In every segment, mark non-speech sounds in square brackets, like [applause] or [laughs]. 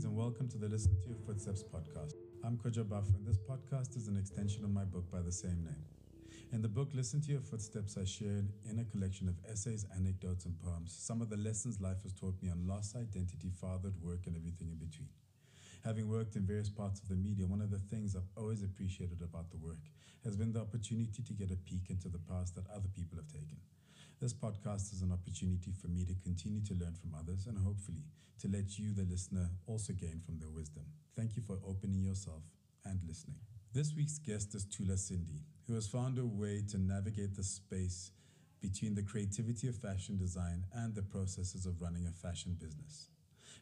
Greetings and welcome to the Listen to Your Footsteps podcast. I'm Kojo Baffoe, and this podcast is an extension of my book by the same name. In the book Listen to Your Footsteps, I shared in a collection of essays, anecdotes, and poems some of the lessons life has taught me on loss, identity, fatherhood, work, and everything in between. Having worked in various parts of the media, one of the things I've always appreciated about the work has been the opportunity to get a peek into the past that other people have taken. This podcast is an opportunity for me to continue to learn from others and hopefully to let you, the listener, also gain from their wisdom. Thank you for opening yourself and listening. This week's guest is Thula Sindi, who has found a way to navigate the space between the creativity of fashion design and the processes of running a fashion business.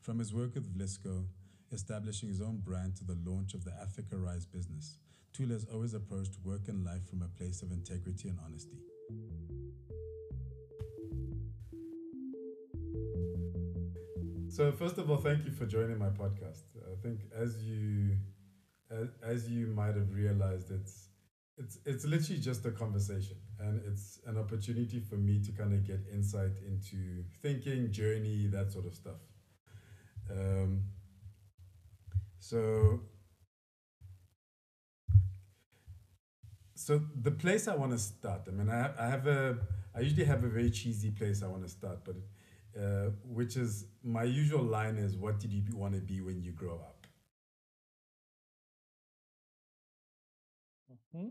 From his work with Vlisco, establishing his own brand to the launch of the Africa Rise business, Thula has always approached work and life from a place of integrity and honesty. So first of all, thank you for joining my podcast. I think as you as, as you might have realized, it's it's it's literally just a conversation, and it's an opportunity for me to kind of get insight into thinking, journey, that sort of stuff. Um, so so the place I want to start. I mean, I I have a I usually have a very cheesy place I want to start, but. It, uh, which is my usual line is, "What did you want to be when you grow up?" hmm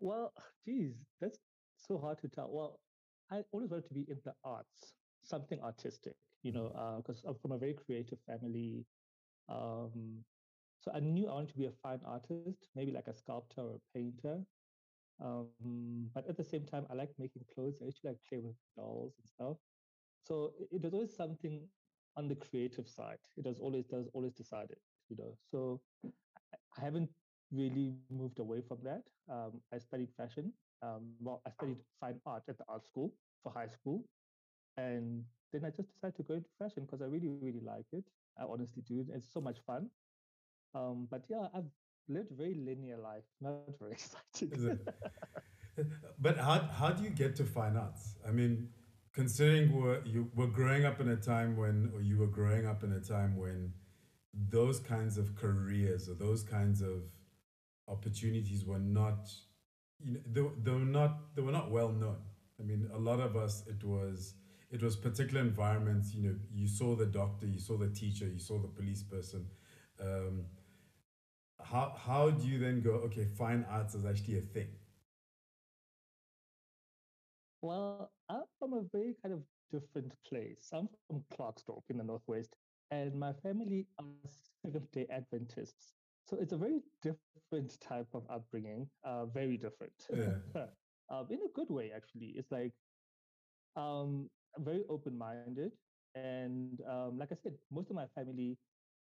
Well, geez, that's so hard to tell. Well, I always wanted to be in the arts, something artistic, you know, because I'm from a very creative family. Um, so I knew I wanted to be a fine artist, maybe like a sculptor or a painter. Um, but at the same time, I like making clothes. I used to like play with dolls and stuff. So it, was always something on the creative side. It was always does always decided, you know. So I haven't really moved away from that. Um, I studied fashion. Um, well, I studied fine art at the art school for high school, and then I just decided to go into fashion because I really, really like it. I honestly do. It's so much fun. Um, but yeah, I've lived a very linear life, not very [laughs] exciting. [laughs] but how how do you get to fine arts? I mean, considering we're, you were growing up in a time when, or you were growing up in a time when those kinds of careers or those kinds of opportunities were not, you know, they, they were not, they were not well known. I mean, a lot of us, it was, it was particular environments. You know, you saw the doctor, you saw the teacher, you saw the police person. Um, how how do you then go? Okay, fine arts is actually a thing. Well, I'm from a very kind of different place. I'm from Klerksdorp in the Northwest, and my family are Seventh day Adventists. So it's a very different type of upbringing, uh, very different. Yeah. [laughs] um, in a good way, actually. It's like um, very open minded. And um, like I said, most of my family,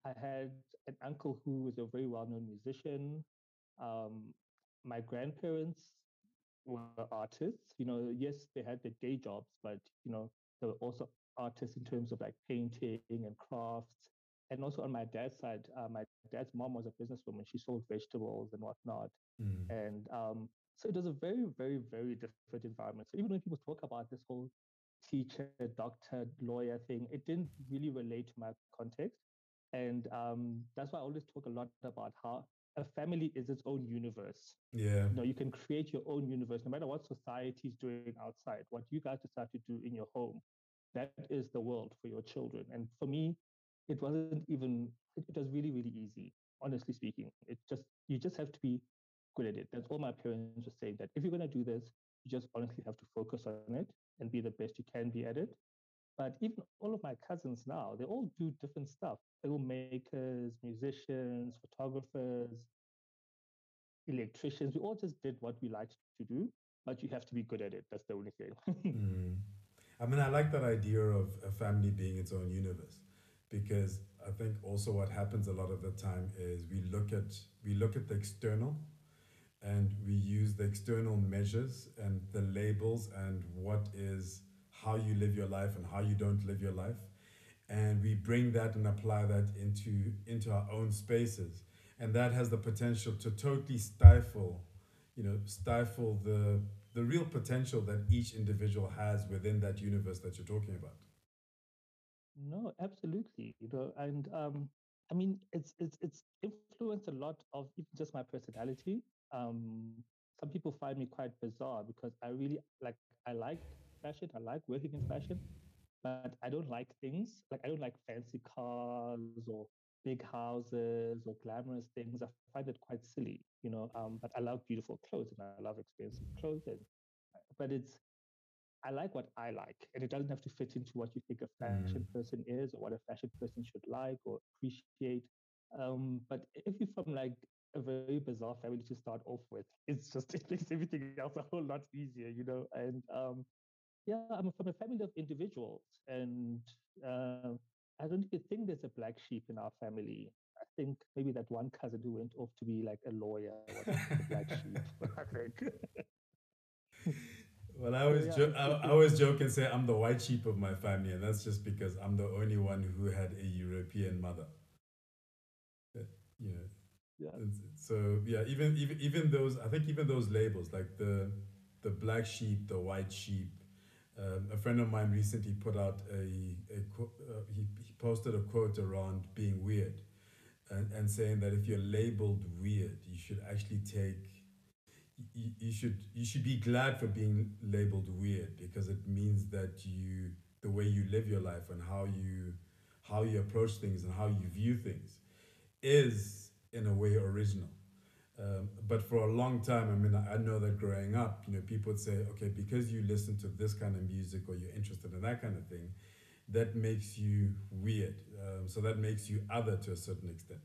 I had an uncle who was a very well known musician. Um, my grandparents were artists. You know, yes, they had their day jobs, but you know, they were also artists in terms of like painting and crafts. And also on my dad's side, uh, my dad's mom was a businesswoman. She sold vegetables and whatnot. Mm. And um, so it was a very, very, very different environment. So even when people talk about this whole teacher, doctor, lawyer thing, it didn't really relate to my context. And um, that's why I always talk a lot about how a family is its own universe. Yeah. You know, you can create your own universe no matter what society is doing outside. What you guys decide to do in your home, that is the world for your children. And for me, it wasn't even. It, was really, really easy. Honestly speaking, it just you just have to be good at it. That's all my parents were saying. That if you're gonna do this, you just honestly have to focus on it and be the best you can be at it. But even all of my cousins now, they all do different stuff. Filmmakers, musicians, photographers, electricians. We all just did what we liked to do, but you have to be good at it. That's the only thing. [laughs] mm. I mean, I like that idea of a family being its own universe because I think also what happens a lot of the time is we look at we look at the external and we use the external measures and the labels and what is how you live your life and how you don't live your life and we bring that and apply that into into our own spaces and that has the potential to totally stifle you know stifle the the real potential that each individual has within that universe that you're talking about No, absolutely. You know, and um, I mean, it's it's it's influenced a lot of just my personality. Um, some people find me quite bizarre because I really like I like fashion. I like working in fashion, but I don't like things like I don't like fancy cars or big houses or glamorous things. I find it quite silly, you know. Um, but I love beautiful clothes and I love expensive clothes. But it's I like what I like, and it doesn't have to fit into what you think a fashion mm. person is or what a fashion person should like or appreciate. Um, but if you're from like a very bizarre family to start off with, it's just [laughs] it makes everything else a whole lot easier, you know. And um, yeah, I'm from a family of individuals, and uh, I don't even think there's a black sheep in our family. I think maybe that one cousin who went off to be like a lawyer was the black sheep. [laughs] [laughs] I think. Well, I always yeah. joke. I, I, always joke and say I'm the white sheep of my family, and that's just because I'm the only one who had a European mother. You know. Yeah. So yeah, even even even those I think even those labels like the the black sheep, the white sheep. Um, a friend of mine recently put out a, a uh, he, he posted a quote around being weird, and, and saying that if you're labeled weird, you should actually take you, you should you should be glad for being labeled weird because it means that you the way you live your life and how you how you approach things and how you view things is in a way original. Um, but for a long time, I mean, I know that growing up, you know, people would say, okay, because you listen to this kind of music or you're interested in that kind of thing, that makes you weird. Um, so that makes you other to a certain extent.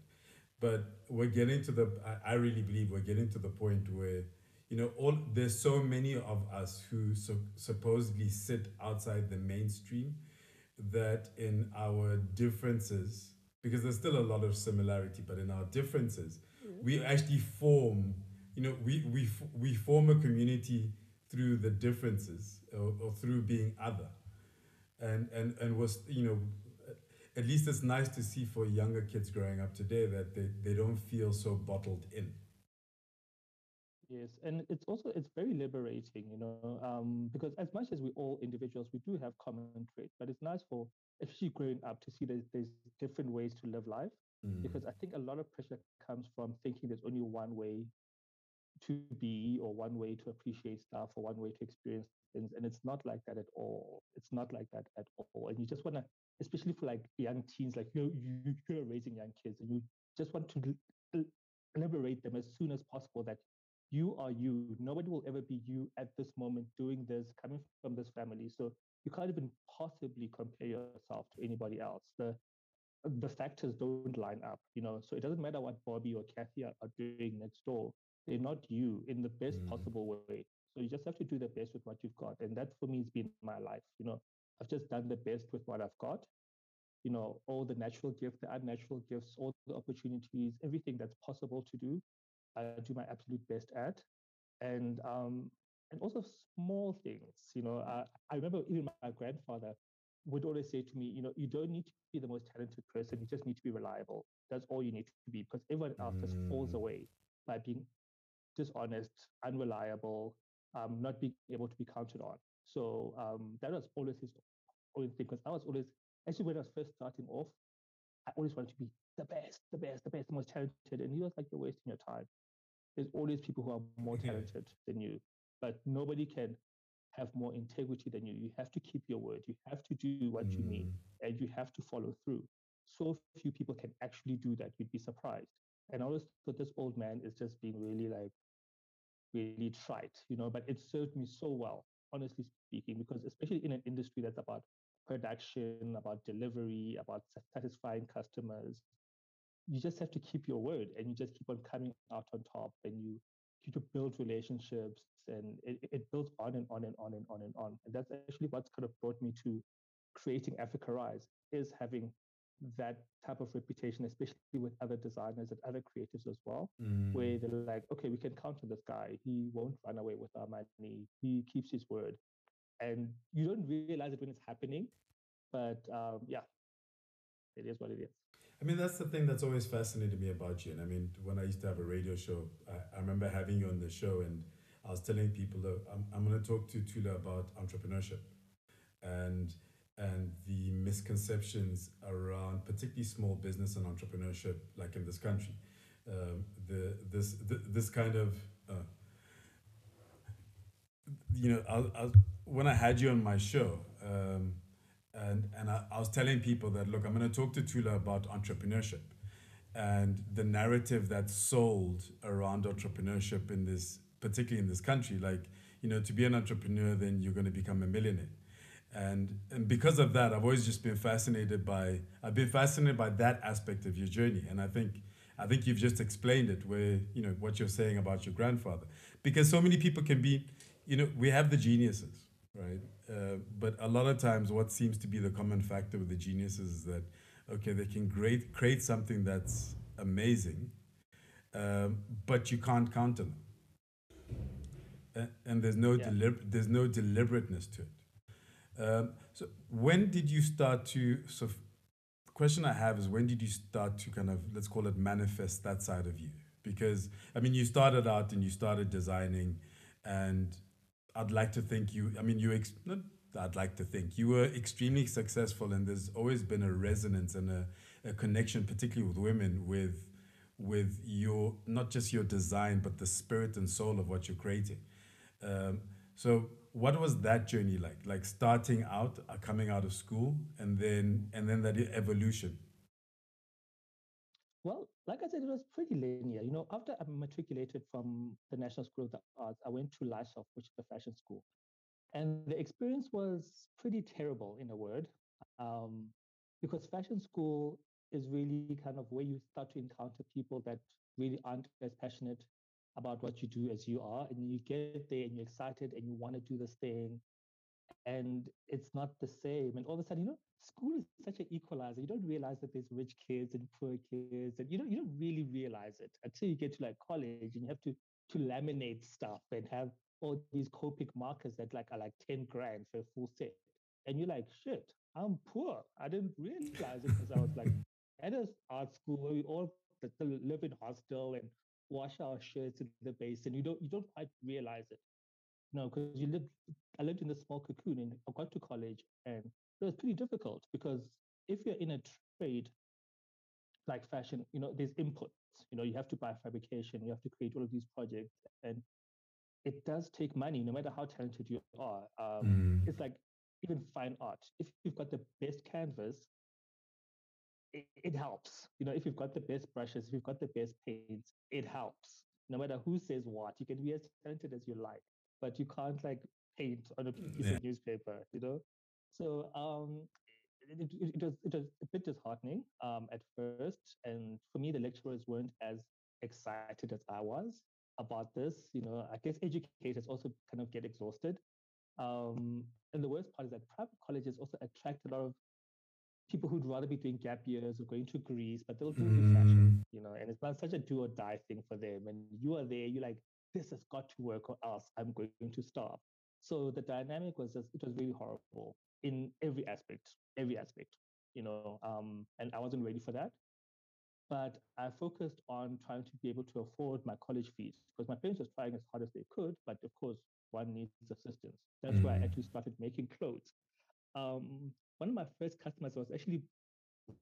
But we're getting to the, I, I really believe we're getting to the point where you know all there's so many of us who so, supposedly sit outside the mainstream that in our differences because there's still a lot of similarity but in our differences. We actually form you know we we we form a community through the differences or, or through being other. And and and was you know at least it's nice to see for younger kids growing up today that they, they don't feel so bottled in. Yes, and it's also it's very liberating, you know, um, because as much as we all individuals, we do have common traits, but it's nice for especially growing up to see that there's different ways to live life. Mm. Because I think a lot of pressure comes from thinking there's only one way to be or one way to appreciate stuff or one way to experience things, and it's not like that at all. It's not like that at all, and you just want to, especially for like young teens, like you you you're raising young kids, and you just want to liberate them as soon as possible that you are you. Nobody will ever be you at this moment doing this, coming from this family. So you can't even possibly compare yourself to anybody else. The the factors don't line up, you know. So it doesn't matter what Bobby or Kathy are, are doing next door. They're not you in the best mm. possible way. So you just have to do the best with what you've got. And that for me has been my life. You know, I've just done the best with what I've got. You know, all the natural gifts, the unnatural gifts, all the opportunities, everything that's possible to do. I do my absolute best at, and um, and also small things. You know, I, I remember even my grandfather would always say to me, you know, you don't need to be the most talented person. You just need to be reliable. That's all you need to be because everyone else mm. just falls mm. away by being dishonest, unreliable, um, not being able to be counted on. So um, that was always his always thing because I was always actually when I was first starting off, I always wanted to be the best, the best, the best, the most talented. And he was like, you're wasting your time there's always people who are more [laughs] talented than you, but nobody can have more integrity than you. You have to keep your word. You have to do what mm. you mean, mm. and you have to follow through. So few people can actually do that. You'd be surprised. And I always thought this old man is just being really like, really trite, you know. But it served me so well, honestly speaking, because especially in an industry that's about production, about delivery, about satisfying customers, you just have to keep your word and you just keep on coming out on top and you keep to build relationships and it, it builds on and on and on and on and on. And that's actually what's kind of brought me to creating Africa Rise is having that type of reputation, especially with other designers and other creatives as well, mm. where they're like, okay, we can count on this guy. He won't run away with our money. He keeps his word. And you don't realize it when it's happening. But um, yeah, it is what it is. I mean, that's the thing that's always fascinated me about you. And I mean, when I used to have a radio show, I, I remember having you on the show and I was telling people that I'm, I'm going to talk to Thula about entrepreneurship. And and the misconceptions around particularly small business and entrepreneurship, like in this country. Um, the this the, this kind of uh, you know, I, I, when I had you on my show, um, and and I, I was telling people that look, I'm going to talk to Thula about entrepreneurship, and the narrative that's sold around entrepreneurship in this, particularly in this country, like you know, to be an entrepreneur, then you're going to become a millionaire. And, and because of that, I've always just been fascinated by I've been fascinated by that aspect of your journey. And I think I think you've just explained it where, you know, what you're saying about your grandfather. Because so many people can be, you know, we have the geniuses, right? Uh, but a lot of times what seems to be the common factor with the geniuses is that, okay, they can create, create something that's amazing, um, but you can't count on them. and there's no, yeah. there's no deliberateness to it. Um, so when did you start to so the question I have is when did you start to kind of let's call it manifest that side of you? Because I mean you started out and you started designing and I'd like to think you I mean you ex- I'd like to think you were extremely successful and there's always been a resonance and a, a connection particularly with women with with your not just your design but the spirit and soul of what you're creating. Um, so what was that journey like? Like starting out, uh, coming out of school, and then and then that evolution. Well, like I said, it was pretty linear. You know, after I matriculated from the National School of the Arts, I went to LISOF, which is a fashion school, and the experience was pretty terrible, in a word, um, because fashion school is really kind of where you start to encounter people that really aren't as passionate about what you do as you are and you get there and you're excited and you want to do this thing and it's not the same and all of a sudden you know school is such an equalizer you don't realize that there's rich kids and poor kids and you don't you don't really realize it until you get to like college and you have to to laminate stuff and have all these Copic markers that like are like 10 grand for a full set and you're like shit i'm poor i didn't realize it because i was like [laughs] at a art school where we all live in hostel and wash our shirts in the basin. You don't you don't quite realize it. No, because you lived I lived in a small cocoon and I got to college and it was pretty difficult because if you're in a trade like fashion, you know, there's inputs. You know, you have to buy fabrication, you have to create all of these projects, and it does take money, no matter how talented you are. Um, mm. It's like even fine art. If you've got the best canvas, it, it, helps. You know, if you've got the best brushes, if you've got the best paints, it helps. No matter who says what, you can be as talented as you like, but you can't like paint on a piece yeah. of newspaper, you know? So um, it, it, it, was, it was a bit disheartening um, at first. And for me, the lecturers weren't as excited as I was about this. You know, I guess educators also kind of get exhausted. Um, and the worst part is that private colleges also attract a lot of people who'd rather be doing gap years or going to Greece, but they'll do mm. fashion, you know, and it's not such a do or die thing for them. And you are there, you're like, this has got to work or else I'm going to stop. So the dynamic was just, it was really horrible in every aspect, every aspect, you know, um, and I wasn't ready for that. But I focused on trying to be able to afford my college fees because my parents were trying as hard as they could, but of course, one needs assistance. That's mm. why I mm. actually started making clothes. Um, one of my first customers was actually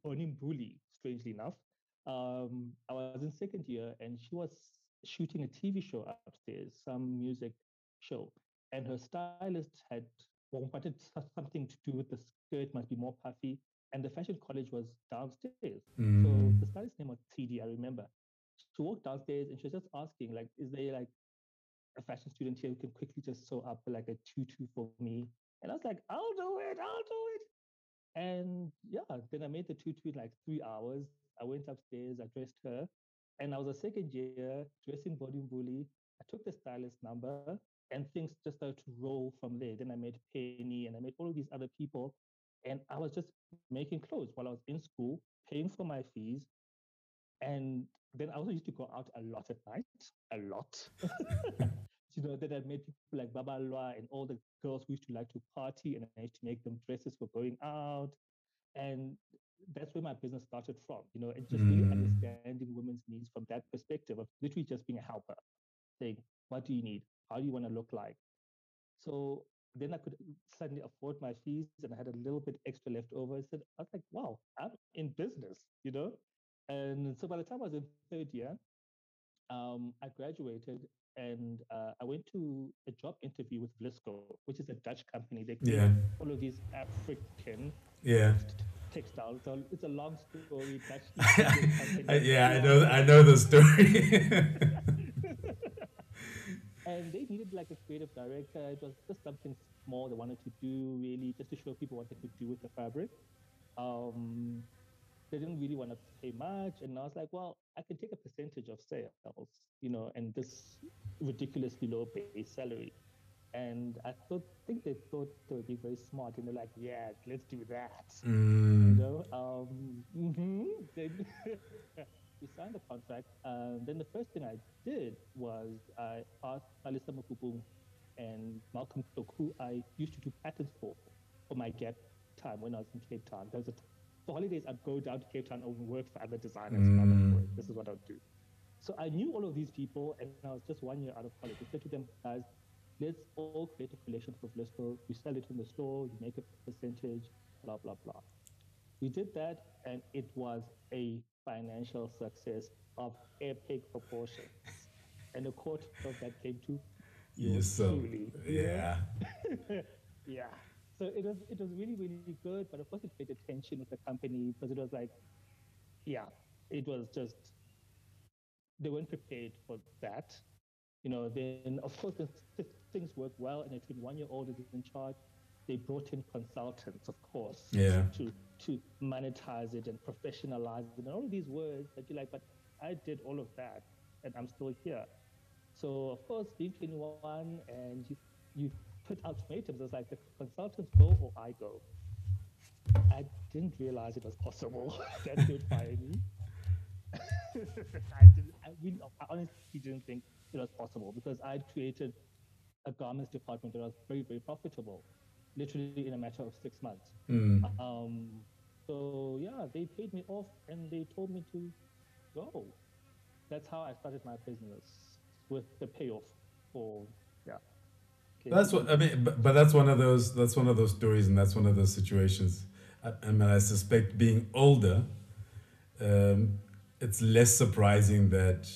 Bonnie Mbuli, strangely enough. Um, I was in second year and she was shooting a TV show upstairs, some music show. And her stylist had wanted something to do with the skirt, must be more puffy. And the fashion college was downstairs. Mm. So the stylist's name was TD, I remember. She walked downstairs and she was just asking, like, is there like a fashion student here who can quickly just sew up like a tutu for me? And I was like, I'll do it, I'll do it. And yeah, then I made the tutu in like three hours. I went upstairs, I dressed her, and I was a second year dressing Bonnie Mbuli. I took the stylist number, and things just started to roll from there. Then I met Penny, and I met all of these other people, and I was just making clothes while I was in school, paying for my fees, and then I also used to go out a lot at night, a lot. [laughs] you know, that I met people like Babalwa and all the girls who used to like to party and I used to make them dresses for going out. And that's where my business started from, you know, and just mm. really understanding women's needs from that perspective of literally just being a helper, saying, what do you need? How do you want to look like? So then I could suddenly afford my fees and I had a little bit extra left over. I said, I was like, wow, I'm in business, you know? And so by the time I was in third year, um, I graduated and uh, I went to a job interview with Vlisco, which is a Dutch company. They create Yeah. all of these African Yeah. Textiles. So it's a long story. Dutch East Indian company. I- yeah, I know. I know the story. [laughs] and they needed like a creative director. It was just something small they wanted to do, really, just to show people what they could do with the fabric. Um, they didn't really want to pay much, and I was like, well, I can take a percentage of sales, you know, and this ridiculously low base salary. And I thought, think they thought they would be very smart, and they're like, yeah, let's do that. You Mm, know, um, mhm. then [laughs] we signed the contract. Um, then the first thing I did was I asked Alisa Mukubung and Malcolm Kluk, who I used to do patterns for, for my gap time when I was in Cape Town. There was a t- for holidays, I'd go down to Cape Town and work for other designers. Mm. This is what I would do. So I knew all of these people, and I was just one year out of college. I said to them, guys, let's all create a collection for Vlisco. We sell it in the store, you make a percentage, blah, blah, blah. We did that, and it was a financial success of epic proportions. And a quarter of that came to yes, you yeah. [laughs] yeah. So it was it was really really good, but of course it created tension with the company because it was like, yeah, it was just they weren't prepared for that. You know, then of course if things work well, and a 21 year old is in charge. They brought in consultants, of course, Yeah. to to monetize it and professionalize it, and all of these words that you're like, but I did all of that, and I'm still here. So of course, being 21 and you, you put ultimatums, it's like the consultants go or I go. I didn't realize it was possible [laughs] that they would fire me. [laughs] I didn't. I really, I honestly didn't think it was possible because I'd created a garments department that was very, very profitable, literally in a matter of six months. Mm. Um, so yeah, they paid me off and they told me to go. That's how I started my business with the payoff for yeah. Okay. That's what I mean, but, but that's one of those. That's one of those stories, and that's one of those situations. I, I mean, I suspect being older, um, it's less surprising that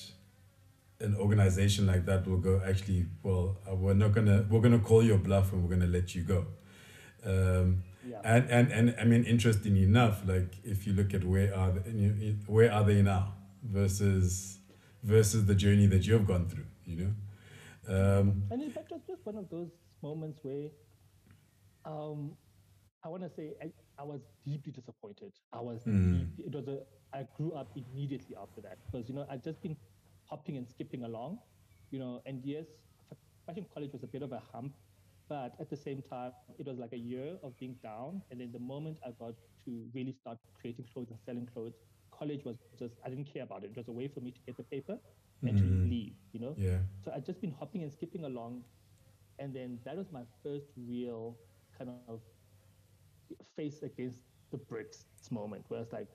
an organization like that will go. Actually, well, uh, we're not gonna. We're gonna call your bluff, and we're gonna let you go. Um, yeah. and, and and I mean, interesting enough, like if you look at where are they, where are they now versus versus the journey that you've gone through, you know. Um, And in fact it, was just one of those moments where um, I want to say I, I was deeply disappointed. I was Mm. deep, it was a I grew up immediately after that because you know I'd just been hopping and skipping along, you know, and yes, fashion college was a bit of a hump, but at the same time it was like a year of being down, and then the moment I got to really start creating clothes and selling clothes, college was just I didn't care about it. It was a way for me to get the paper and to Mhm. leave, you know. yeah. So I'd just been hopping and skipping along. And then that was my first real kind of face against the bricks moment where it's like,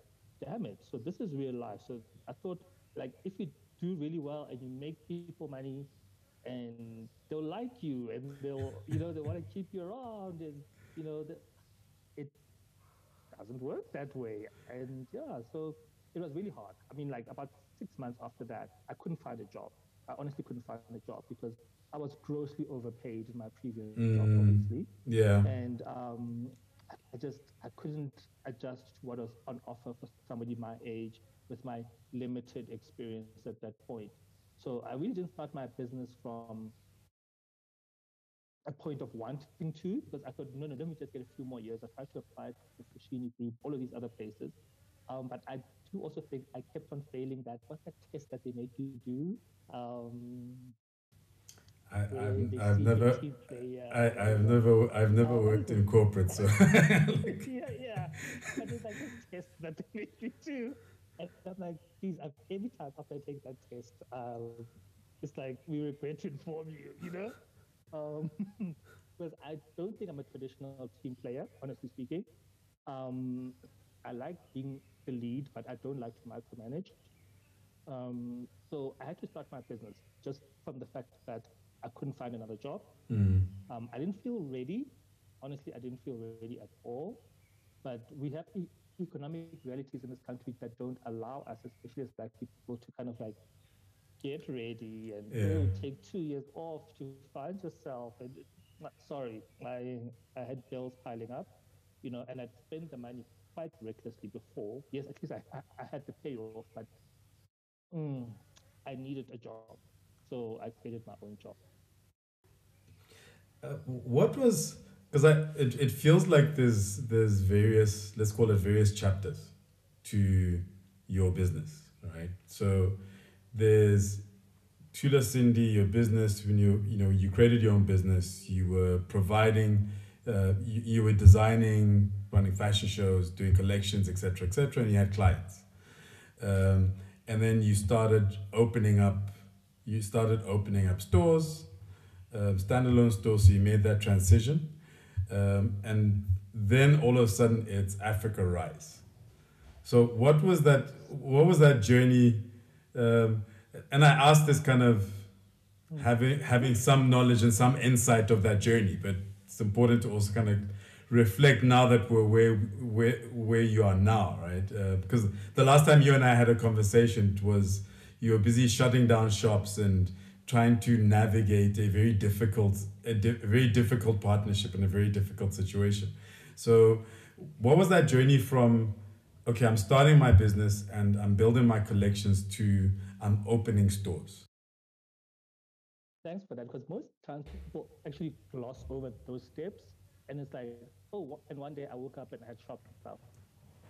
damn it. So this is real life. So I thought, like, if you do really well and you make people money and they'll like you and they'll, you know, they want to keep you around and, you know, the, it doesn't work that way. And yeah, so it was really hard. I mean, like about six months after that, I couldn't find a job. I honestly couldn't find a job because I was grossly overpaid in my previous job, Mm. obviously. Yeah. And um, I- I just I couldn't adjust what was on offer for somebody my age with my limited experience at that point. So I really didn't start my business from a point of wanting to because I thought, no, no, let me just get a few more years. I tried to apply to the Foschini Group, all of these other places. Um, but I do also think I kept on failing that. What's that test that they make you do? Um, I, I've, I've never, team I, I've never, I've never Oh, worked in corporate, so [laughs] like, [laughs] yeah, yeah. But it's like this test that they make you do. And I'm like, geez, I've, every time after I take that test, um, it's like, we regret to inform you, you know? Um, [laughs] because I don't think I'm a traditional team player, honestly speaking. Um, I like being the lead, but I don't like to micromanage. Um, so I had to start my business just from the fact that I couldn't find another job. Mm. Um, I didn't feel ready. Honestly, I didn't feel ready at all. But we have e- economic realities in this country that don't allow us, especially as black people, to kind of like get ready and Yeah. take two years off to find yourself. And uh, sorry, I I had bills piling up, you know, and I'd spent the money quite recklessly before. Yes, at least I I, I had the payoff, but mm, I needed a job, so I created my own job. Uh, what was because I it, it feels like there's there's various let's call it various chapters to your business, right? So there's Thula Sindi, your business when you you know you created your own business, you were providing, uh, you, you were designing, running fashion shows, doing collections, etc., etc., and you had clients, um, and then you started opening up, you started opening up stores um, standalone stores. so you made that transition, um, and then all of a sudden it's Africa Rise. So what was that? What was that journey? Um, and I asked this kind of having having some knowledge and some insight of that journey, but it's important to also kind of reflect now that we're where where where you are now, right? Uh, because the last time you and I had a conversation was you were busy shutting down shops and trying to navigate a very difficult a, di- very difficult partnership in a very difficult situation so what was that journey from okay i'm starting my business and i'm building my collections to i'm opening stores Thanks for that, because most times people actually gloss over those steps, and it's like, oh, and one day I woke up and I had shop stuff.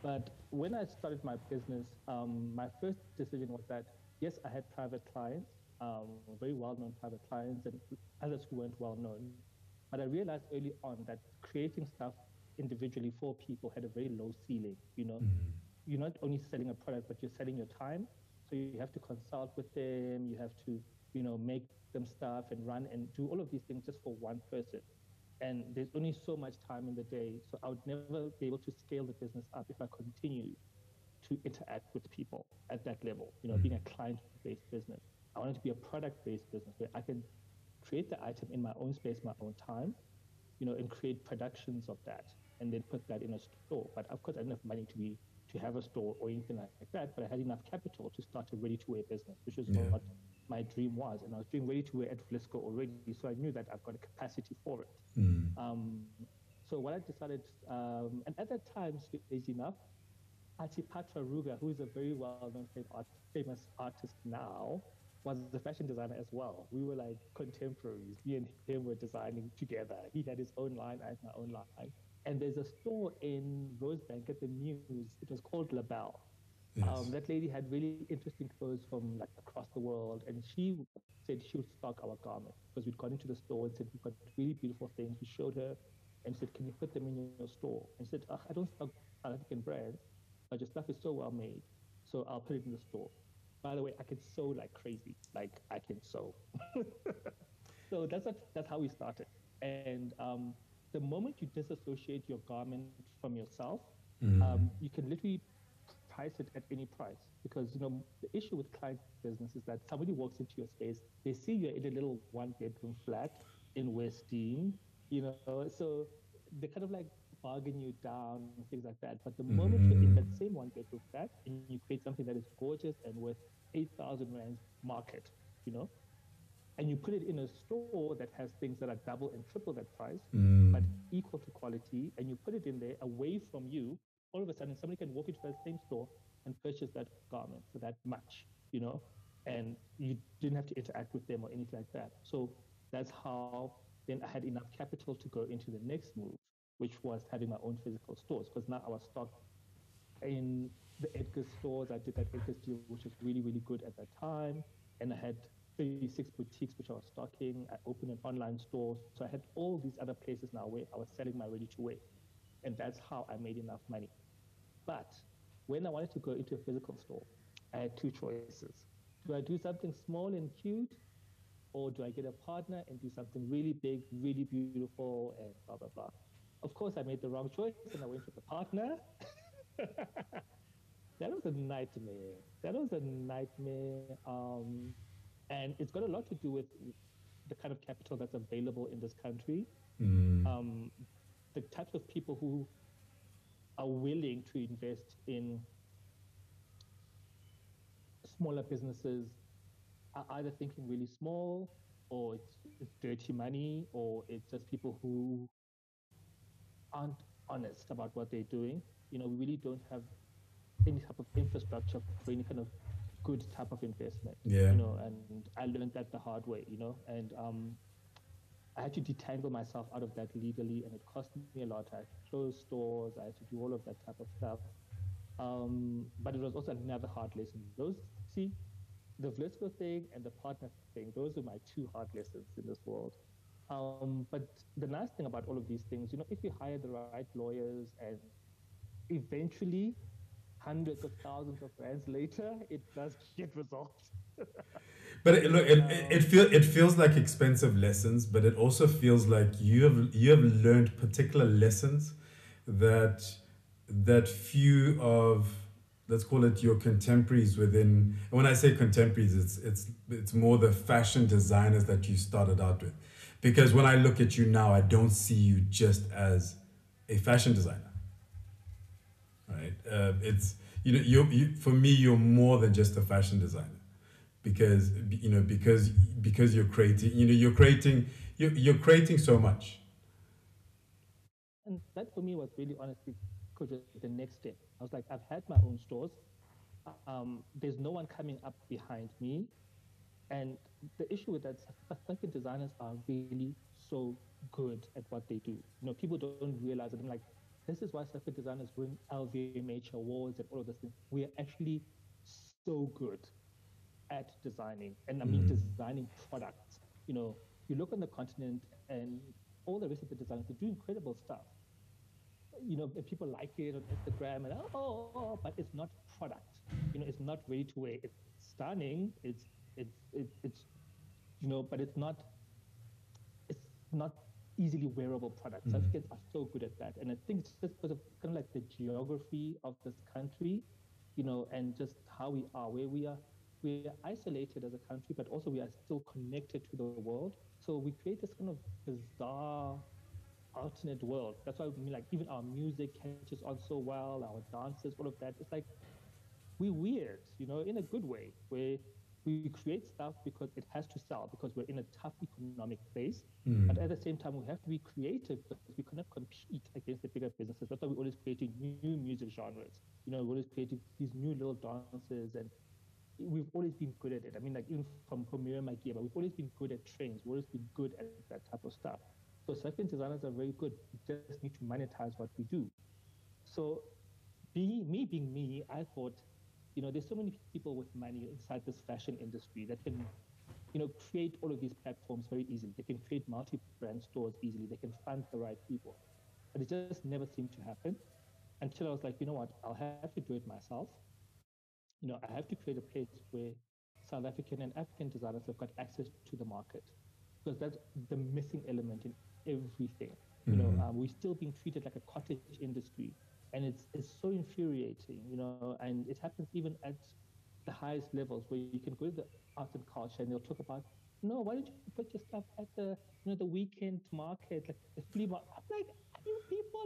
But when I started my business, um, my first decision was that yes, I had private clients, um, very well-known private clients, and others who weren't well-known. But I realized early on that creating stuff individually for people had a very low ceiling. You know, you're not only selling a product, but you're selling your time. So you have to consult with them. You have to, you know, make them stuff and run and do all of these things just for one person. And there's only so much time in the day. So I would never be able to scale the business up if I continued to interact with people at that level, you know, being a client-based business. I wanted to be a product-based business where I can create the item in my own space, my own time, you know, and create productions of that and then put that in a store. But of course, I didn't have money to be to have a store or anything like that. But I had enough capital to start a ready-to-wear business, which is Yeah. what my dream was. And I was doing ready-to-wear at Vlisco already, so I knew that I've got a capacity for it. Mm. Um, so what I decided, um, and at that time, strangely enough, Athi-Patra Ruga, who is a very well-known famous artist now, was a fashion designer as well. We were like contemporaries. Me and him were designing together. He had his own line, I had my own line. And there's a store in Rosebank at the News. It was called Labelle. Yes. Um, that lady had really interesting clothes from like across the world, and she said she would stock our garments because we'd gone into the store and said we've got really beautiful things. We showed her and said, "Can you put them in your store?" And she said, "Ugh, "I don't stock South African brands, but your stuff is so well made, so I'll put it in the store." By the way, I can sew like crazy. Like I can sew. [laughs] so that's what, that's how we started. And um, the moment you disassociate your garment from yourself, um, you can literally price it at any price because you know the issue with client business is that somebody walks into your space, they see you're in a little one bedroom flat in Westdene, you know, so they kind of like bargain you down and things like that. But the moment you're in that same one bedroom flat and you create something that is gorgeous and worth eight thousand rand market, you know, and you put it in a store that has things that are double and triple that price, mm. but equal to quality, and you put it in there away from you, all of a sudden somebody can walk into that same store and purchase that garment for that much, you know, and you didn't have to interact with them or anything like that. So that's how then I had enough capital to go into the next move, which was having my own physical stores, because now I was stocked in the Edgar's stores. I did that Edgar's deal, which was really, really good at that time. And I had 36 boutiques, which I was stocking. I opened an online store. So I had all these other places now where I was selling my ready to wear. And that's how I made enough money. But when I wanted to go into a physical store, I had two choices. Do I do something small and cute? Or do I get a partner and do something really big, really beautiful, and blah, blah, blah? Of course, I made the wrong choice and I went with a partner. [laughs] that was a nightmare. That was a nightmare. Um, and it's got a lot to do with the kind of capital that's available in this country, Mm. um, the types of people who are willing to invest in smaller businesses are either thinking really small or it's, it's dirty money or it's just people who aren't honest about what they're doing. You know, we really don't have any type of infrastructure for any kind of good type of investment. Yeah. You know, and I learned that the hard way, you know, and um, I had to detangle myself out of that legally and it cost me a lot. I had to close stores, I had to do all of that type of stuff. Um, but it was also another hard lesson. Those, see, the Vlisco thing and the partner thing, those are my two hard lessons in this world. Um, but the nice thing about all of these things, you know, if you hire the right lawyers and eventually hundreds of thousands of rands later, it does [laughs] get resolved. But it, look, it, it, it feel it feels like expensive lessons, but it also feels like you have you have learned particular lessons that that few of let's call it your contemporaries within. When I say contemporaries, it's it's it's more the fashion designers that you started out with, because when I look at you now, I don't see you just as a fashion designer. Right? Uh, it's you know you you for me you're more than just a fashion designer because you know because because you're creating you know you're creating you're, you're creating so much And that for me was really honestly the next step. I was like, I've had my own stores. Um, there's no one coming up behind me. And the issue with that, African designers are really so good at what they do. You know, people don't realize it. I'm like, this is why African designers win LVMH awards and all of this thing. We are actually so good at designing, and I mean Mm. designing products. You know, you look on the continent and all the rest of the designers, they do incredible stuff. You know, people like it on Instagram and oh, oh, oh, but it's not product. You know, it's not ready to wear. It's stunning. It's it's it's, it's you know, but it's not it's not easily wearable products. South Mm. Africans are so good at that, and I think it's just because of kind of like the geography of this country, you know, and just how we are, where we are. We are isolated as a country, but also we are still connected to the world. So we create this kind of bizarre alternate world. That's why I mean, like even our music catches on so well, our dances, all of that. It's like we're weird, you know, in a good way, where we create stuff because it has to sell, because we're in a tough economic place. Mm. But at the same time, we have to be creative because we cannot compete against the bigger businesses. That's why we're always creating new music genres. You know, we're always creating these new little dances and we've always been good at it. I mean, like even from Miriam Makeba, we've always been good at trends. We've always been good at that type of stuff. So second designers are very good. We just need to monetize what we do. So being me being me, I thought, you know, there's so many people with money inside this fashion industry that can, you know, create all of these platforms very easily. They can create multi-brand stores easily. They can fund the right people. But it just never seemed to happen until I was like, you know what, I'll have to do it myself you know, I have to create a place where South African and African designers have got access to the market because that's the missing element in everything. You know, Mhm. um, we're still being treated like a cottage industry, and it's it's so infuriating. You know, and it happens even at the highest levels where you can go to the arts and culture and they'll talk about, no, why don't you put your stuff at the you know the weekend market, like the flea market? I'm like, are you people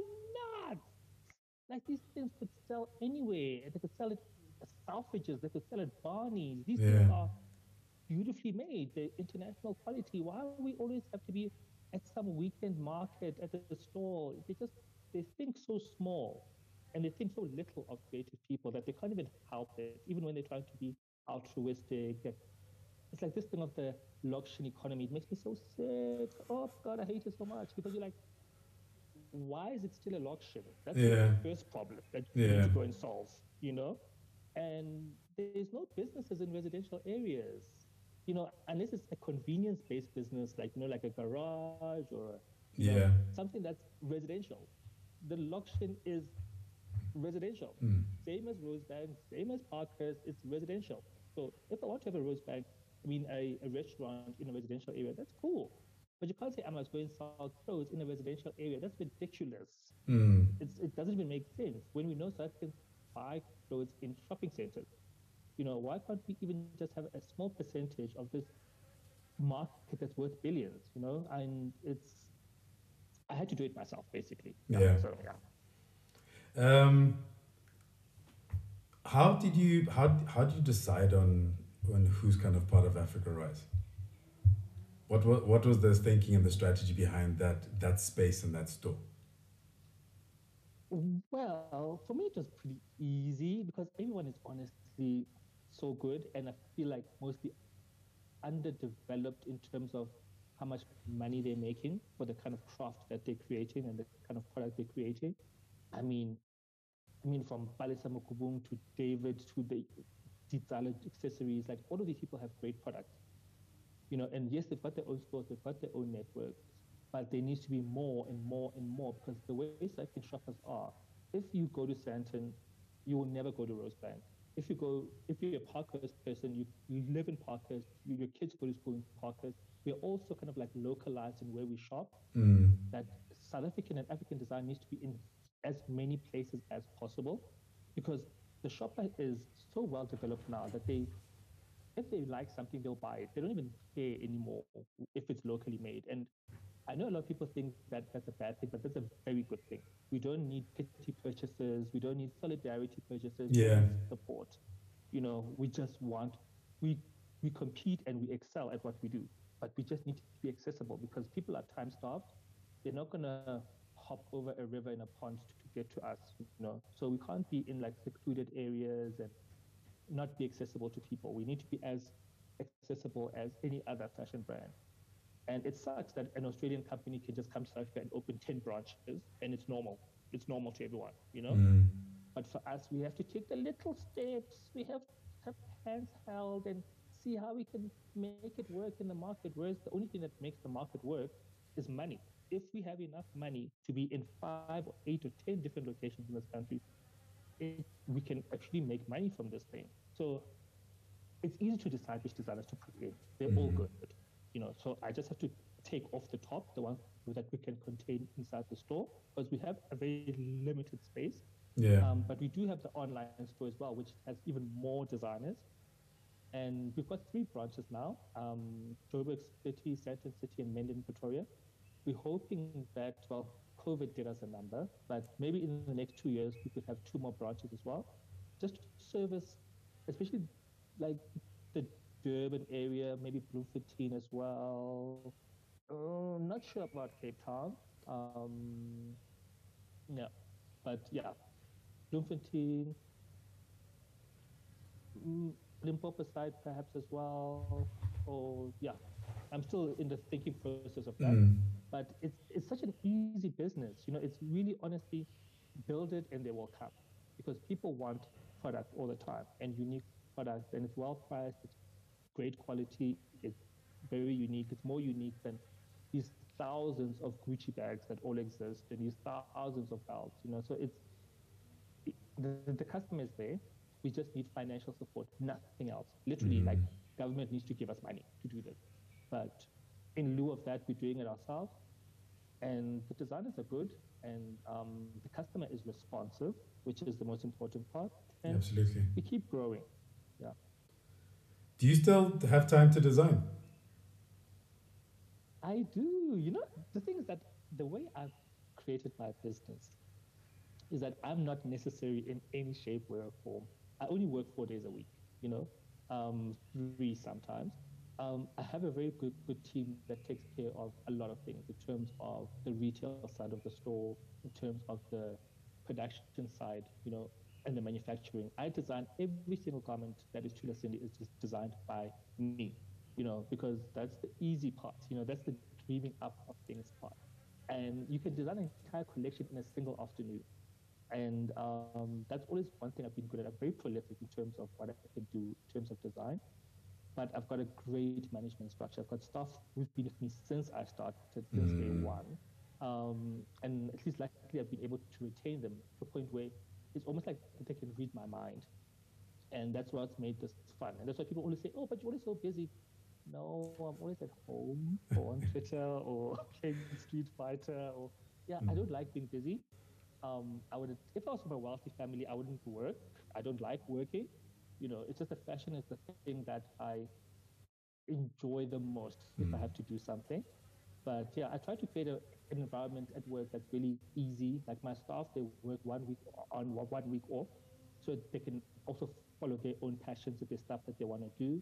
nuts? Like these things could sell anywhere. They could sell it at Selfridges, they could sell at Barney's. These things are beautifully made. They're international quality. Why do we always have to be at some weekend market at the store? They just they think so small and they think so little of creative people that they can't even help it, even when they're trying to be altruistic. It's like this thing of the Lokshin economy. It makes me so sick. Oh God, I hate it so much because you're like, why is it still a Lokshin? That's Yeah. the first problem that you need to go and solve, you know? And there's no businesses in residential areas, you know, unless it's a convenience-based business, like, you know, like a garage or you know, Yeah. something that's residential. The Lokshin is residential. Mm. Same as Rosebank, same as Parkhurst, it's residential. So if I want to have a Rosebank, I mean a, a restaurant in a residential area, that's cool. But you can't say I must going and sell clothes in a residential area. That's ridiculous. Mm. It's, it doesn't even make sense when we know South Africans buy clothes in shopping centers. You know, why can't we even just have a small percentage of this market that's worth billions, you know, and it's, I had to do it myself basically. Yeah. So, yeah. Um, how did you how how did you decide on on who's kind of part of Africa Rise? What was what was the thinking and the strategy behind that that space and that store? Well, for me it was pretty easy because everyone is honestly so good, and I feel like mostly underdeveloped in terms of how much money they're making for the kind of craft that they're creating and the kind of product they're creating. I mean, I mean, from Palesa Mokubung to David to the Ditsala accessories, like all of these people have great products. You know, and yes, they've got their own stores, they've got their own networks, but there needs to be more and more and more because the way African shoppers are, if you go to Sandton, you will never go to Rosebank. If you go, if you're a Parkhurst person, you, you live in Parkhurst, you, your kids go to school in Parkhurst. We're also kind of like localized in where we shop. Mm. That South African and African design needs to be in as many places as possible because the shopper is so well developed now that they if they like something they'll buy it they don't even care anymore if it's locally made and i know a lot of people think that that's a bad thing but that's a very good thing we don't need pity purchases we don't need solidarity purchases Yeah. support you know we just want we we compete and we excel at what we do but we just need to be accessible because people are time starved they're not gonna hop over a river in a pond to get to us, you know. So we can't be in like secluded areas and not be accessible to people. We need to be as accessible as any other fashion brand. And it sucks that an Australian company can just come to South Africa and open 10 branches and it's normal. It's normal to everyone, you know? Mm. But for us, we have to take the little steps. We have to have hands held and see how we can make it work in the market. Whereas the only thing that makes the market work is money. If we have enough money to be in five or eight or 10 different locations in this country, it, we can actually make money from this thing. So it's easy to decide which designers to put in. They're all Mhm. good, you know. So I just have to take off the top, the ones that we can contain inside the store, because we have a very limited space. Yeah. Um, but we do have the online store as well, which has even more designers. And we've got three branches now um, Joburg City, Sandton City, and Menlyn, Pretoria. We're hoping that, well, COVID did us a number, but maybe in the next two years, we could have two more branches as well. Just to service, especially like the Durban area, maybe Bloemfontein as well. Uh, not sure about Cape Town. Um, yeah, but yeah, Bloemfontein, mm, Limpopo side perhaps as well. Or yeah, I'm still in the thinking process of that. Mm. But it's it's such an easy business. You know, it's really honestly build it and they will come because people want product all the time and unique product and it's well priced. It's great quality. It's very unique. It's more unique than these thousands of Gucci bags that all exist and these thousands of belts. You know, so it's the, the customer is there. We just need financial support, nothing else. Literally, Mhm. like government needs to give us money to do this. But in lieu of that, we're doing it ourselves. And the designers are good, and um, the customer is responsive, which is the most important part. And Absolutely. we keep growing. Yeah. Do you still have time to design? I do. You know, the thing is that the way I've created my business is that I'm not necessary in any shape, way, or form. I only work four days a week, you know, um, three sometimes. Um, I have a very good, good team that takes care of a lot of things in terms of the retail side of the store, in terms of the production side, you know, and the manufacturing. I design every single garment that is Thula Sindi is just designed by me, you know, because that's the easy part, you know, that's the dreaming up of things part. And you can design an entire collection in a single afternoon. And um, that's always one thing I've been good at. I'm very prolific in terms of what I can do in terms of design. But I've got a great management structure. I've got staff who've been with me since I started, since day Mm. one. Um, and at least luckily I've been able to retain them to a point where it's almost like they can read my mind. And that's what's made this fun. And that's why people always say, oh, but you're always so busy. No, I'm always at home or on [laughs] Twitter or [laughs] playing Street Fighter. Or yeah, I Mm. don't like being busy. Um, I would, if I was from a wealthy family, I wouldn't work. I don't like working. You know, it's just the fashion is the thing that I enjoy the most mm. if I hmm. have to do something. But yeah, I try to create a, an environment at work that's really easy. Like my staff, they work one week on, one week off, so they can also follow their own passions with the stuff that they want to do.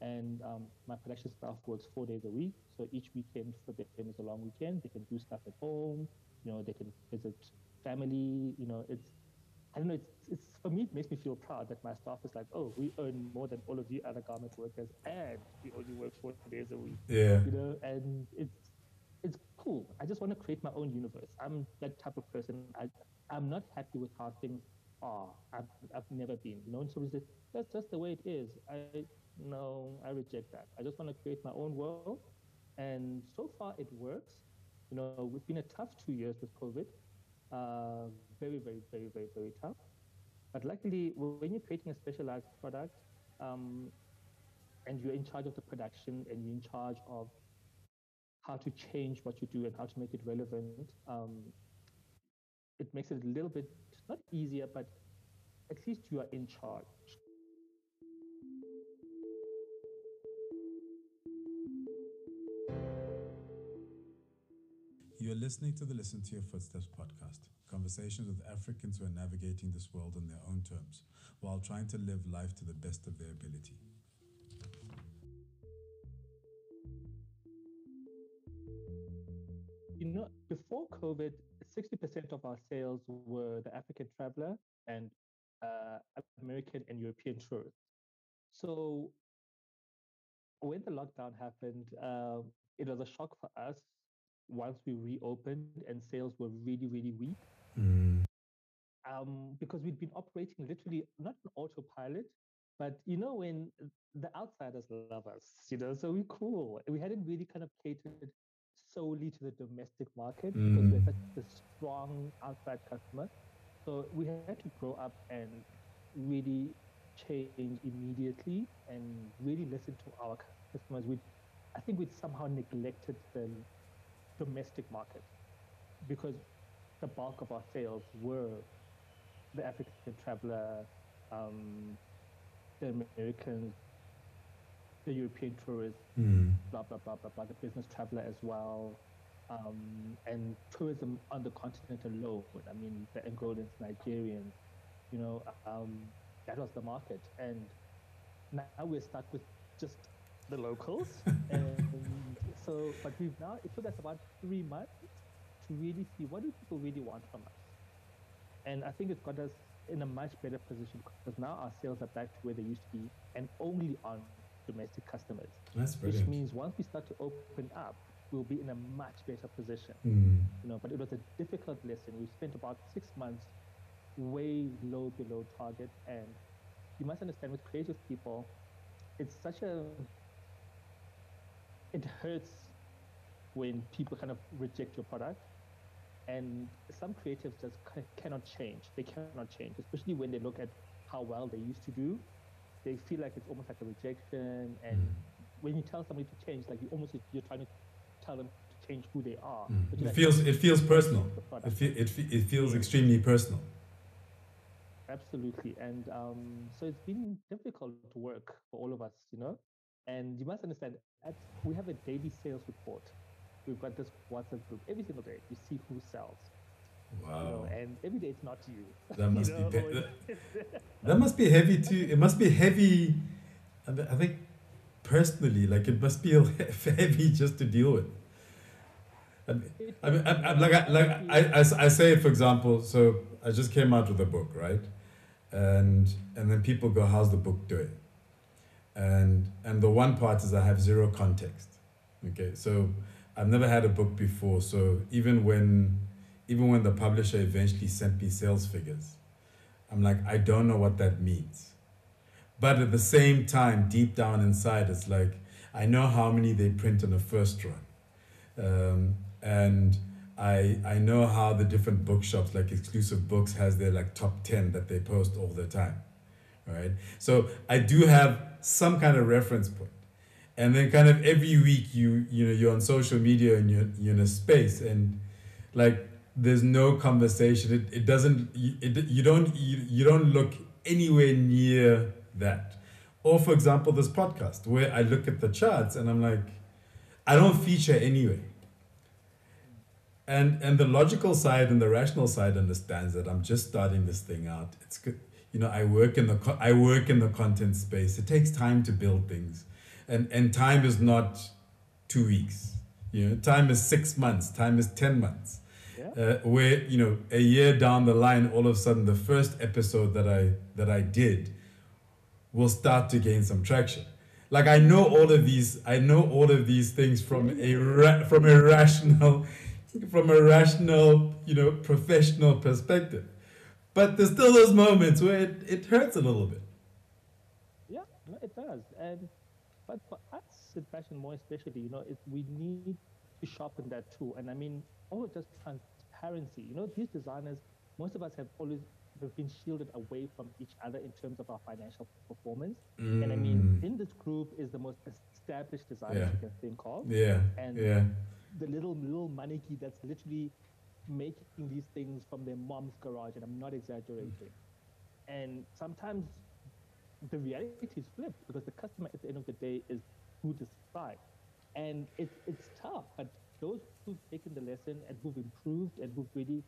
And um, my production staff works four days a week, so each weekend for them is a long weekend. They can do stuff at home. You know, they can visit family. You know, it's I don't know. It's, it's for me. It makes me feel proud that my staff is like, oh, we earn more than all of you other garment workers, and we only work four days a week. Yeah. You know, and it's it's cool. I just want to create my own universe. I'm that type of person. I I'm not happy with how things are. I've I've never been. You know, and somebody says that's just the way it is. I no, I reject that. I just want to create my own world, and so far it works. You know, it's been a tough two years with COVID. Uh, very, very, very, very, very tough. But luckily, when you're creating a specialized product um, and you're in charge of the production and you're in charge of how to change what you do and how to make it relevant, um, it makes it a little bit not easier, but at least you are in charge. You are listening to the Listen to Your Footsteps podcast, conversations with Africans who are navigating this world on their own terms while trying to live life to the best of their ability. You know, before COVID, 60% of our sales were the African traveler and uh, American and European tourists. So when the lockdown happened, uh, it was a shock for us once we reopened and sales were really, really weak. Mm. Um, because we'd been operating literally not an autopilot, but you know, when the outsiders love us, you know, so we're cool. We hadn't really kind of catered solely to the domestic market mm. because we're such a strong outside customer. So we had to grow up and really change immediately and really listen to our customers. We, I think we'd somehow neglected the domestic market because the bulk of our sales were the African traveler, um, the Americans, the European tourists, mm. blah, blah, blah, blah, blah, the business traveler as well, um, and tourism on the continent alone. I mean, the Angolans, Nigerians, you know, um, that was the market. And now we're stuck with just the locals. [laughs] and so, but we've now, it took us about three months to really see what do people really want from us. And I think it's got us in a much better position because now our sales are back to where they used to be and only on domestic customers. That's brilliant. Which means once we start to open up, we'll be in a much better position. Mm. You know, but it was a difficult lesson. We spent about six months way low below target and you must understand with creative people, it's such a it hurts when people kind of reject your product. And some creatives just cannot change. They cannot change especially when they look at how well they used to do. They feel like it's almost like a rejection. And mm. when you tell somebody to change like you almost you're trying to tell them to change who they are. Mm. it like, feels it feels personal. it, fe- it, fe- it feels extremely personal. Absolutely. And um, so it's been difficult to work for all of us you know? And you must understand, at, we have a daily sales report. We've got this WhatsApp group every single day. You see who sells. Wow. You know, and every day it's not you. That must [laughs] you know? be that, that must be heavy too. It must be heavy. I think personally, like it must be [laughs] heavy just to deal with. I mean, I mean, I, like, I, like I, I, I say, for example, so I just came out with a book, right? And and then people go, "How's the book doing?" And and the one part is I have zero context. Okay, so I've never had a book before, so even when even when the publisher eventually sent me sales figures, I'm like I don't know what that means. But at the same time, deep down inside, it's like I know how many they print on the first run, um, and I I know how the different bookshops like exclusive books has their like top ten that they post all the time right? So I do have some kind of reference point. And then kind of every week you you know you're on social media and you're, you're in a space and like there's no conversation. It, it doesn't it, you don't you, you don't look anywhere near that. or for example, this podcast where I look at the charts and I'm like, I don't feature anyway. And and the logical side and the rational side understands that I'm just starting this thing out. It's good, you know. I work in the co- I work in the content space. It takes time to build things, and and time is not two weeks. You know, time is six months. Time is ten months. Yeah. Uh, where you know a year down the line, all of a sudden the first episode that I that I did will start to gain some traction. Like I know all of these, I know all of these things from a ra- from a rational, from a rational, you know, professional perspective. But there's still those moments where it, it hurts a little bit. Yeah, no, it does. And but for us in fashion, more especially, you know, it, we need to sharpen that too. And I mean, also just transparency. You know, these designers, most of us have always have been shielded away from each other in terms of our financial performance. And I mean, mm. in this group is the most established designers Yeah. you can think of. Yeah, And yeah, the little little mannequin that's literally making these things from their mom's garage, and I'm not exaggerating. And sometimes the reality is flipped because the customer at the end of the day is who decides. And it's it's tough, but those who've taken the lesson and who've improved and who've really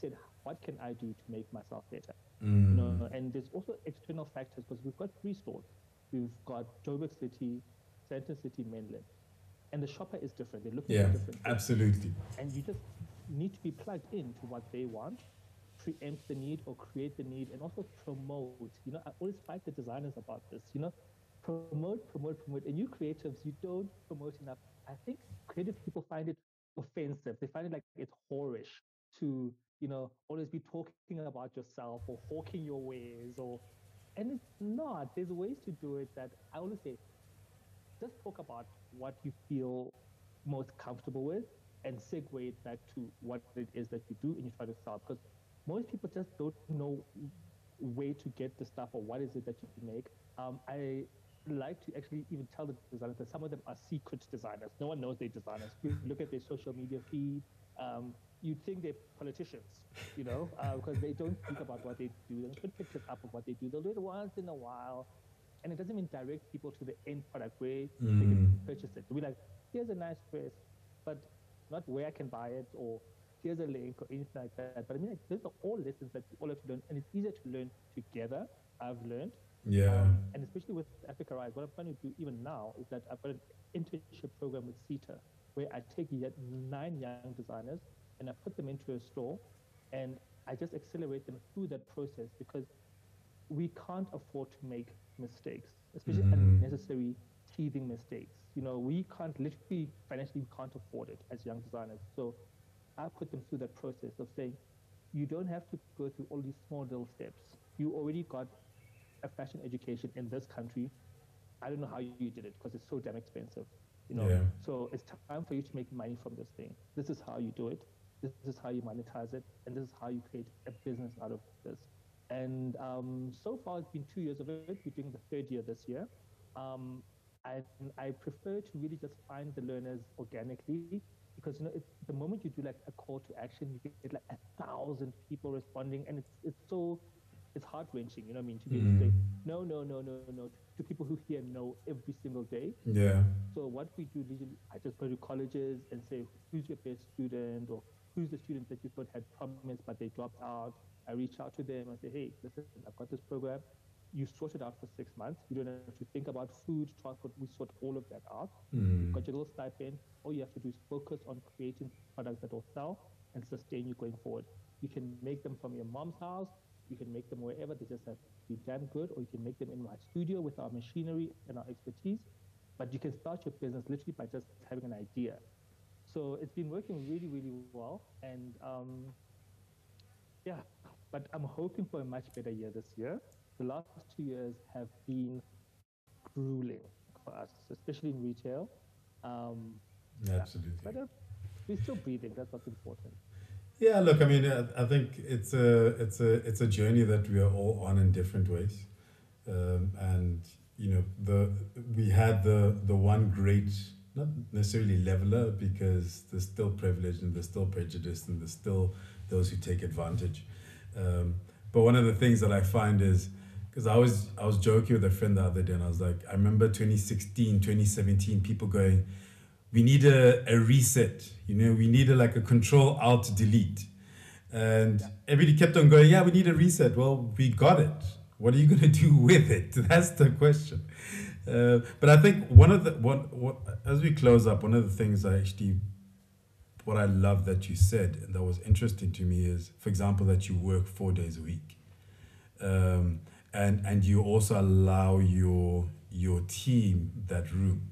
said, what can I do to make myself better? You know, mm. and there's also external factors because we've got three stores. We've got Joburg City, Sandton City, Menlyn. And the shopper is different. They're looking yeah, different things absolutely. and you just need to be plugged into what they want, preempt the need or create the need, and also promote. You know, I always fight the designers about this. You know, promote, promote, promote. And you creatives, you don't promote enough. I think creative people find it offensive. They find it like it's whorish to, you know, always be talking about yourself or hawking your ways or, and it's not. There's ways to do it that I always say, just talk about what you feel most comfortable with and segue it back to what it is that you do and you try to sell because most people just don't know where to get the stuff or what is it that you make. Um, i like to actually even tell the designers that some of them are secret designers. No one knows they're designers. You [laughs] look at their social media feed um, you think they're politicians you know uh, because they don't speak about what they do. They don't put pictures up of what they do. They'll do it once in a while and it doesn't even direct people to the end product where they can purchase it. We're like, here's a nice dress, but not where I can buy it or here's a link or anything like that. But I mean, like, those are all lessons that we all have to learn, and it's easier to learn together. I've learned, Yeah, um, and especially with Africa Rise, what I'm trying to do even now is that I've got an internship program with SETA where I take yet nine young designers and I put them into a store and I just accelerate them through that process because we can't afford to make mistakes, especially unnecessary teething mistakes. You know, we can't literally financially we can't afford it as young designers. So I put them through that process of saying, you don't have to go through all these small little steps. You already got a fashion education in this country. I don't know how you did it because it's so damn expensive. You know, Yeah. so it's time for you to make money from this thing. This is how you do it. This is how you monetize it, and this is how you create a business out of this. And um, so far, it's been two years of it. We're doing the third year this year. Um, I, I prefer to really just find the learners organically because you know it's the moment you do like a call to action, you get like a thousand people responding, and it's it's so it's heart wrenching. You know what I mean? To be able to say no, no, no, no, no to people who hear no every single day. yeah, So what we do usually, I just go to colleges and say, who's your best student or who's the student that you thought had promise but they dropped out. I reach out to them and say, hey, listen, I've got this program. You sort it out for six months. You don't have to think about food, transport. We sort all of that out. You've got your little stipend. All you have to do is focus on creating products that will sell and sustain you going forward. You can make them from your mom's house. You can make them wherever. They just have to be damn good. Or you can make them in my studio with our machinery and our expertise. But you can start your business literally by just having an idea. So it's been working really, really well. And um, yeah, but I'm hoping for a much better year this year. The last two years have been grueling for us, especially in retail. Um, absolutely. but uh, we're still breathing. That's what's important. Yeah, look, I mean, I, I think it's a it's a it's a journey that we are all on in different ways, um, and you know the we had the the one great not necessarily leveler because there's still privilege and there's still prejudice and there's still those who take advantage, um, but one of the things that I find is because I was I was joking with a friend the other day, and I was like, I remember 2016, 2017, people going, we need a, a reset. You know, we need a, like a control alt delete. And everybody kept on going, yeah, we need a reset. Well, we got it. What are you going to do [laughs] with it? That's the question. Uh, but I think one of the one what as we close up, one of the things I actually what I love that you said and that was interesting to me is, for example, that you work four days a week, um, and and you also allow your your team that room.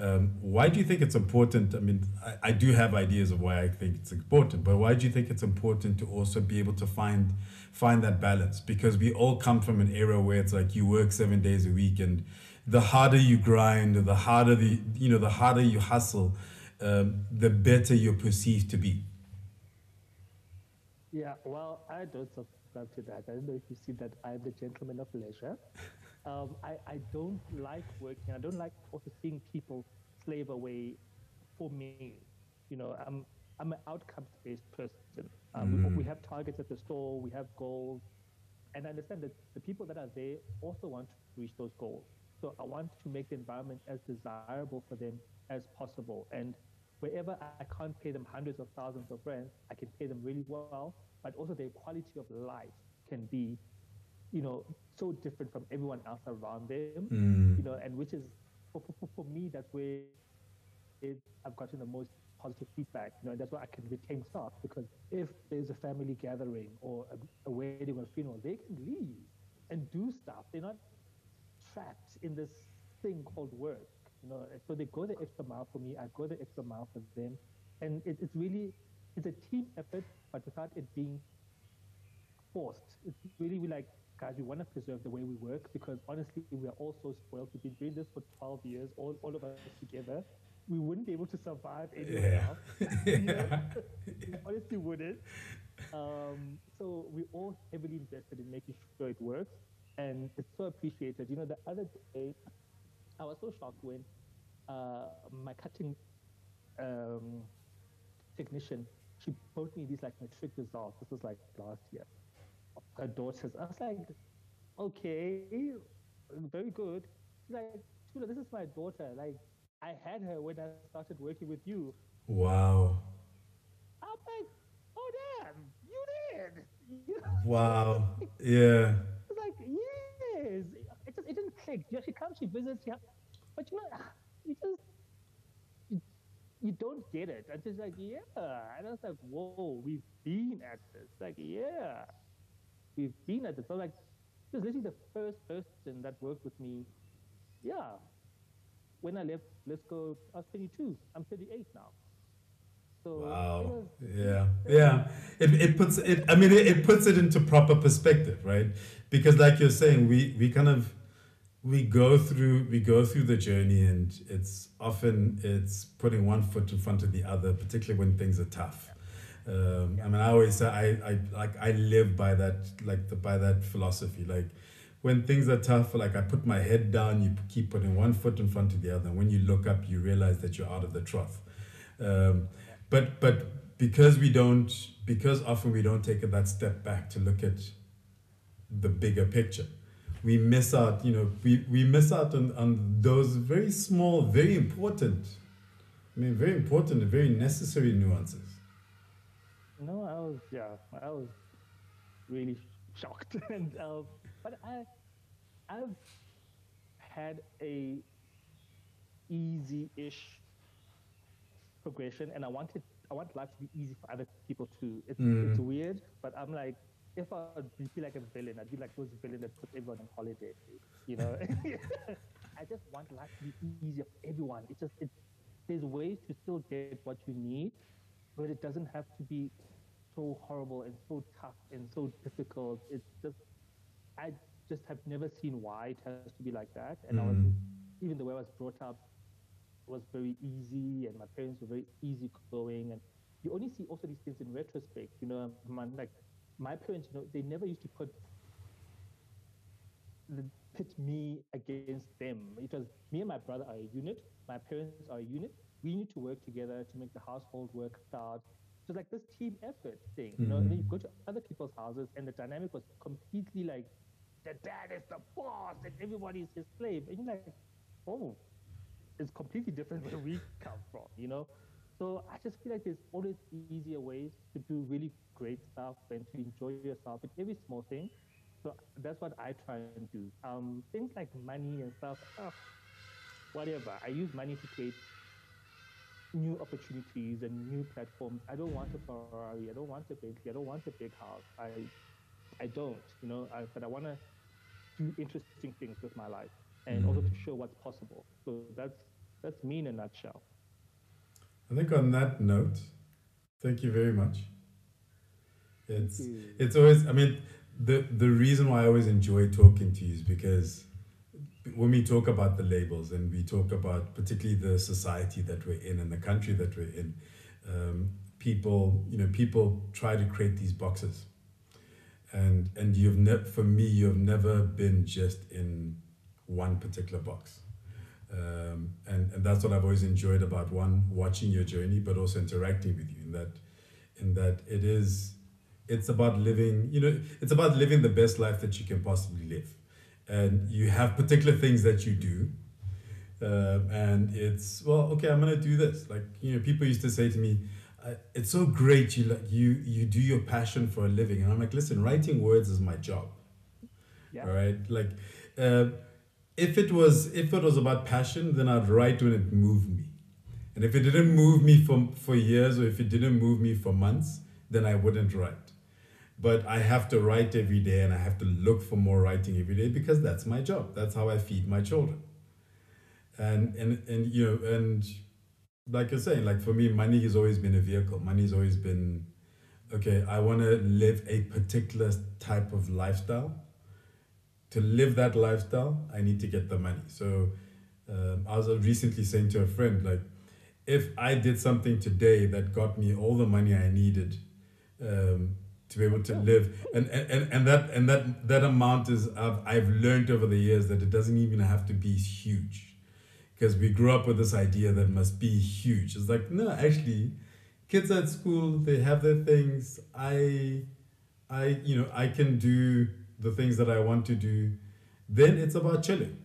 Um, why do you think it's important? I mean, I, I do have ideas of why I think it's important, but why do you think it's important to also be able to find find that balance? Because we all come from an era where it's like you work seven days a week and the harder you grind, the harder the you know, the harder you hustle, um, the better you're perceived to be. Yeah, well, I don't subscribe to that. I don't know if you see that I'm the gentleman of leisure. [laughs] Um, I, I don't like working. I don't like also seeing people slave away for me. You know, I'm I'm an outcomes-based person. Um, mm. we, we have targets at the store. We have goals, and I understand that the people that are there also want to reach those goals. So I want to make the environment as desirable for them as possible. And wherever I can't pay them hundreds of thousands of rand, I can pay them really well, but also their quality of life can be, you know, so different from everyone else around them, mm. you know, and which is, for, for, for me, that's where it, I've gotten the most positive feedback, you know, and that's why I can retain staff because if there's a family gathering or a, a wedding or a funeral, they can leave and do stuff. They're not trapped in this thing called work. You know, so they go the extra mile for me. I go the extra mile for them, and it, it's really it's a team effort, but without it being forced. It's really we like guys. We want to preserve the way we work because honestly, we are all so spoiled. We've been doing this for 12 years, all all of us together. We wouldn't be able to survive anywhere [laughs] yeah. else. yeah. honestly wouldn't. Um, so we're all heavily invested in making sure it works and it's so appreciated. You know, the other day, I was so shocked when uh, my cutting um, technician she brought me these like matric results. This was like last year. Her daughters. I was like, okay, very good. She's like, Thula, this is my daughter. Like, I had her when I started working with you. Wow. I'm like, oh damn, you did. [laughs] wow. [laughs] Yeah It's like, yes. It just it didn't click. She comes, she visits, yeah. But you know, you just you don't get it. And she's like, yeah. And I was like, whoa, we've been at this. Like, yeah, we've been at this. So like, just literally the first person that worked with me. Yeah. When I left, let's go. I was 22. I'm 38 now. So wow. yeah. Yeah. It, it puts it I mean it, it puts it into proper perspective, right? Because like you're saying, we we kind of we go through we go through the journey and it's often it's putting one foot in front of the other, particularly when things are tough. Um, I mean, I always say I, I like I live by that like the, by that philosophy. Like when things are tough, like I put my head down, you keep putting one foot in front of the other. And when you look up, you realize that you're out of the trough. Um, but but because we don't because often we don't take that step back to look at the bigger picture we miss out you know we, we miss out on, on those very small very important i mean very important and very necessary nuances no i was yeah i was really shocked [laughs] and uh, but i i've had a easy-ish progression, and I wanted I want life to be easy for other people too. It's mm. it's weird, but I'm like, if I'd be like a villain, I'd be like those villains that put everyone on holiday. You know, [laughs] I just want life to be easier for everyone. It's just it's there's ways to still get what you need, but it doesn't have to be so horrible and so tough and so difficult. It's just I just have never seen why it has to be like that. And mm. I was mm. even the way I was brought up, was very easy and my parents were very easygoing and you only see also these things in retrospect you know man, like my parents you know they never used to put pit me against them it was me and my brother are a unit my parents are a unit we need to work together to make the household work out so like this team effort thing you know mm-hmm. and then you go to other people's houses and the dynamic was completely like the dad is the boss and everybody is his slave. And you're like, oh, it's completely different [laughs] where we come from, you know? So I just feel like there's always easier ways to do really great stuff and to enjoy yourself with every small thing. So that's what I try and do. Um, things like money and stuff, oh, whatever. I use money to create new opportunities and new platforms. I don't want a Ferrari. I don't want a Bentley. I don't want a big house. I, I don't, you know. I, but I want to do interesting things with my life and mm. also to show what's possible. So that's that's me in a nutshell. I think on that note, thank you very much. It's it's always. I mean, the the reason why I always enjoy talking to you is because when we talk about the labels and we talk about particularly the society that we're in and the country that we're in, um, people, you know, people try to create these boxes. And and you've never, for me, you've never been just in one particular box. Um, and, and that's what I've always enjoyed about one, watching your journey, but also interacting with you in that, in that it is, it's about living, you know, it's about living the best life that you can possibly live. And you have particular things that you do uh, and it's well okay i'm gonna do this. Like you know people used to say to me it's so great you like you you do your passion for a living. And i'm like listen writing words is my job. Yeah. all right? Like uh, if it was if it was about passion then i'd write when it moved me and if it didn't move me for for years or if it didn't move me for months then i wouldn't write but I have to write every day and I have to look for more writing every day because that's my job. That's how I feed my children. And and and you know, and like you're saying, like for me, money has always been a vehicle. Money has always been okay, I want to live a particular type of lifestyle. To live that lifestyle, I need to get the money. So um, I was recently saying to a friend, like, if I did something today that got me all the money I needed um, to be able to live and and, and that and that that amount is I've, I've learned over the years that it doesn't even have to be huge. Because we grew up with this idea that must be huge. It's like no actually kids at school they have their things. I i you know i can do the things that i want to do then it's about chilling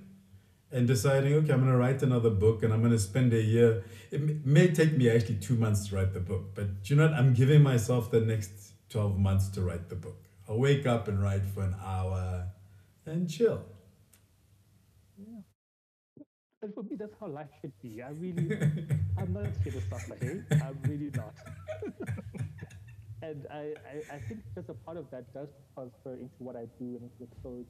and deciding okay i'm going to write another book and i'm going to spend a year it may take me actually two months to write the book but you know what i'm giving myself the next 12 months to write the book. I'll wake up and write for an hour and chill. Yeah. And for me, that's how life should be. I really, I'm not here to suffer, hey? I'm really not. [laughs] and I, I, I think just a part of that does transfer into what I do. And the so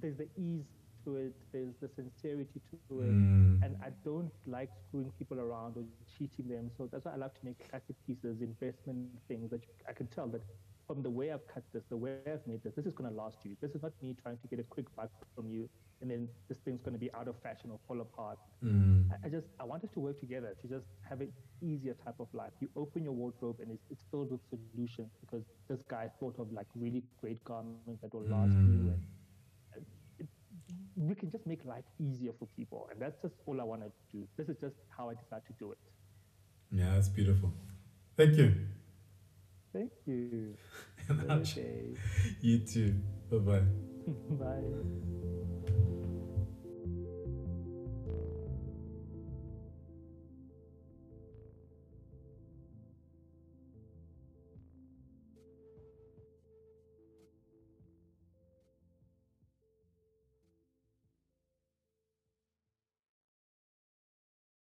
there's the ease to it, there's the sincerity to it, mm. and I don't like screwing people around or cheating them. So that's why I love to make classic pieces, investment things that I can tell that from the way I've cut this, the way I've made this, this is going to last you. This is not me trying to get a quick buck from you, and then this thing's going to be out of fashion or fall apart. Mm. I, I, just I want us to work together to just have an easier type of life. You open your wardrobe and it's, it's filled with solutions because this guy thought of like really great garments that will last mm. you and we can just make life easier for people. And that's just all I want to do. This is just how I decide to do it. Yeah, that's beautiful. Thank you. Thank you. [laughs] you too. Bye-bye. [laughs] Bye.